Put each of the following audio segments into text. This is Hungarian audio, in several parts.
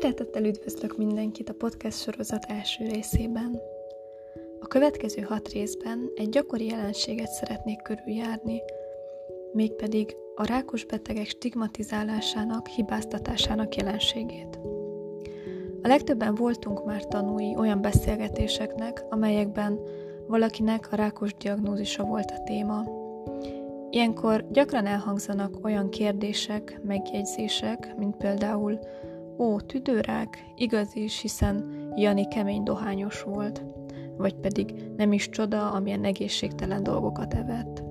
Szeretettel üdvözlök mindenkit a podcast sorozat első részében. A következő hat részben egy gyakori jelenséget szeretnék körüljárni, mégpedig a rákos betegek stigmatizálásának, hibáztatásának jelenségét. A legtöbben voltunk már tanúi olyan beszélgetéseknek, amelyekben valakinek a rákos diagnózisa volt a téma. Ilyenkor gyakran elhangzanak olyan kérdések, megjegyzések, mint például Ó, tüdőrák, igaz is, hiszen Jani kemény dohányos volt, vagy pedig nem is csoda, amilyen egészségtelen dolgokat evett.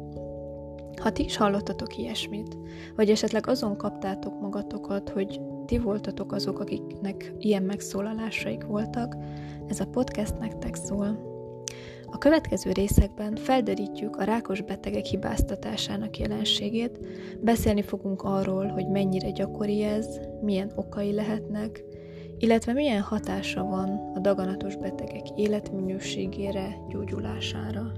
Ha ti is hallottatok ilyesmit, vagy esetleg azon kaptátok magatokat, hogy ti voltatok azok, akiknek ilyen megszólalásaik voltak, ez a podcast nektek szól. A következő részekben felderítjük a rákos betegek hibáztatásának jelenségét, beszélni fogunk arról, hogy mennyire gyakori ez, milyen okai lehetnek, illetve milyen hatása van a daganatos betegek életminőségére, gyógyulására.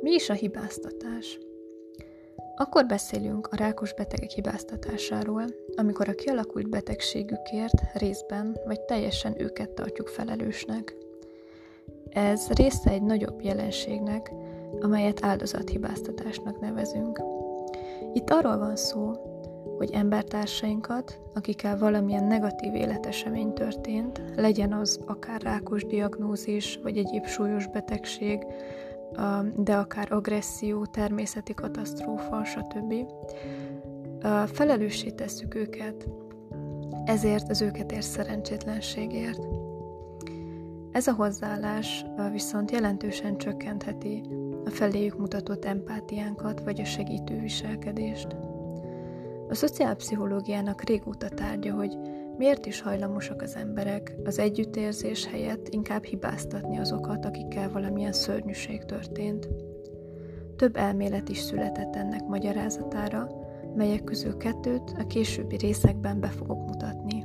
Mi is a hibáztatás? Akkor beszélünk a rákos betegek hibáztatásáról, amikor a kialakult betegségükért részben vagy teljesen őket tartjuk felelősnek. Ez része egy nagyobb jelenségnek, amelyet áldozathibáztatásnak nevezünk. Itt arról van szó, hogy embertársainkat, akikkel valamilyen negatív életesemény történt, legyen az akár rákos diagnózis, vagy egyéb súlyos betegség, de akár agresszió, természeti katasztrófa, stb. Felelőssé tesszük őket, ezért az őket ér szerencsétlenségért. Ez a hozzáállás viszont jelentősen csökkentheti a feléjük mutatott empátiánkat vagy a segítő viselkedést. A szociálpszichológiának régóta tárgya, hogy Miért is hajlamosak az emberek az együttérzés helyett inkább hibáztatni azokat, akikkel valamilyen szörnyűség történt? Több elmélet is született ennek magyarázatára, melyek közül kettőt a későbbi részekben be fogok mutatni.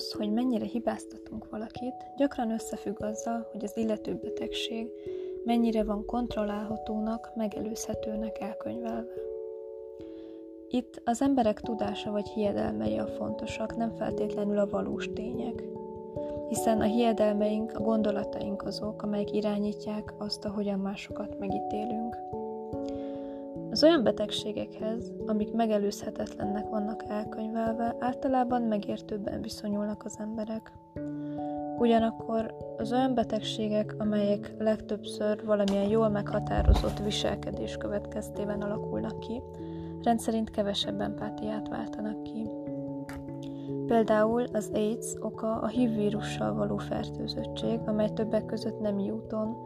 Az, hogy mennyire hibáztatunk valakit, gyakran összefügg azzal, hogy az illető betegség mennyire van kontrollálhatónak, megelőzhetőnek elkönyvelve. Itt az emberek tudása vagy hiedelmei a fontosak, nem feltétlenül a valós tények. Hiszen a hiedelmeink, a gondolataink azok, amelyek irányítják azt, ahogyan másokat megítélünk. Az olyan betegségekhez, amik megelőzhetetlennek vannak elkönyvelve, általában megértőbben viszonyulnak az emberek. Ugyanakkor az olyan betegségek, amelyek legtöbbször valamilyen jól meghatározott viselkedés következtében alakulnak ki, rendszerint kevesebb empátiát váltanak ki. Például az AIDS oka a HIV vírussal való fertőzöttség, amely többek között nem úton,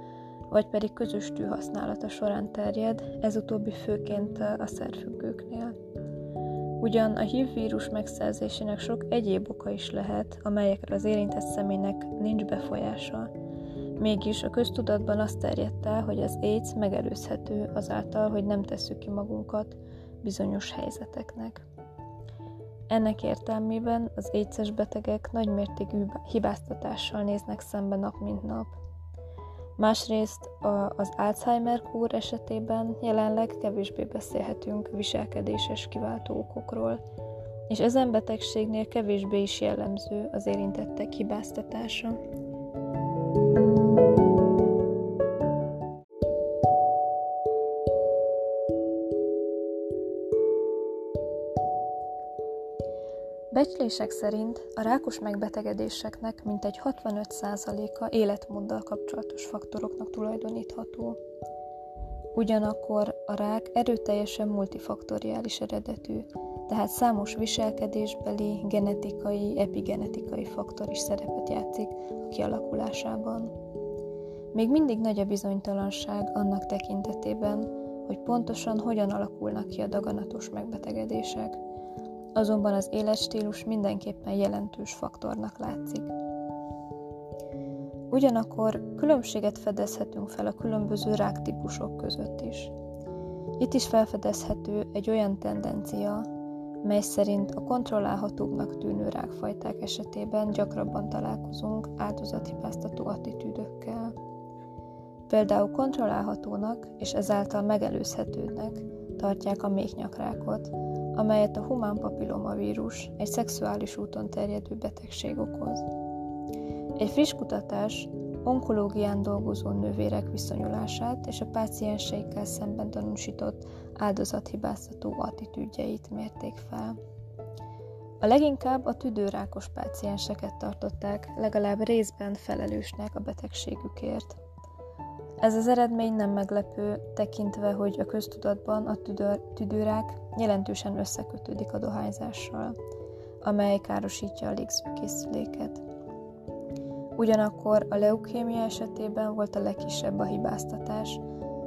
vagy pedig közös tűhasználata során terjed, ez utóbbi főként a szerfüggőknél. Ugyan a HIV vírus megszerzésének sok egyéb oka is lehet, amelyekre az érintett személynek nincs befolyása. Mégis a köztudatban azt terjedt el, hogy az AIDS megelőzhető azáltal, hogy nem tesszük ki magunkat bizonyos helyzeteknek. Ennek értelmében az AIDS-es betegek nagymértékű hibáztatással néznek szembe nap mint nap – Másrészt az Alzheimer kór esetében jelenleg kevésbé beszélhetünk viselkedéses kiváltó okokról, és ezen betegségnél kevésbé is jellemző az érintettek hibáztatása. Becslések szerint a rákos megbetegedéseknek mintegy 65%-a életmóddal kapcsolatos faktoroknak tulajdonítható. Ugyanakkor a rák erőteljesen multifaktoriális eredetű, tehát számos viselkedésbeli, genetikai, epigenetikai faktor is szerepet játszik a kialakulásában. Még mindig nagy a bizonytalanság annak tekintetében, hogy pontosan hogyan alakulnak ki a daganatos megbetegedések – azonban az életstílus mindenképpen jelentős faktornak látszik. Ugyanakkor különbséget fedezhetünk fel a különböző ráktípusok között is. Itt is felfedezhető egy olyan tendencia, mely szerint a kontrollálhatóbbnak tűnő rákfajták esetében gyakrabban találkozunk áldozathibáztató attitűdökkel. Például kontrollálhatónak és ezáltal megelőzhetőnek tartják a méhnyakrákot, amelyet a humán papillomavírus egy szexuális úton terjedő betegség okoz. Egy friss kutatás onkológián dolgozó nővérek viszonyulását és a pácienseikkel szemben tanúsított áldozathibáztató attitűdjeit mérték fel. A leginkább a tüdőrákos pácienseket tartották legalább részben felelősnek a betegségükért. Ez az eredmény nem meglepő, tekintve, hogy a köztudatban a tüdő, tüdőrák jelentősen összekötődik a dohányzással, amely károsítja a légzőkészüléket. Ugyanakkor a leukémia esetében volt a legkisebb a hibáztatás,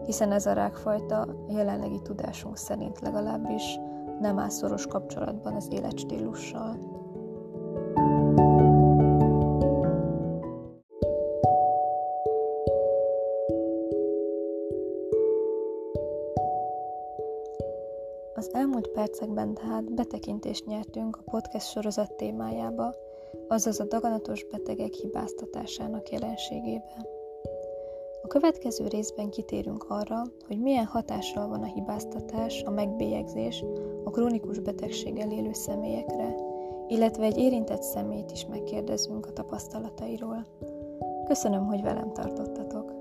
hiszen ez a rákfajta jelenlegi tudásunk szerint legalábbis nem áll szoros kapcsolatban az életstílussal. Elmúlt percekben tehát betekintést nyertünk a podcast sorozat témájába, azaz a daganatos betegek hibáztatásának jelenségébe. A következő részben kitérünk arra, hogy milyen hatással van a hibáztatás, a megbélyegzés a krónikus betegséggel élő személyekre, illetve egy érintett személyt is megkérdezünk a tapasztalatairól. Köszönöm, hogy velem tartottatok!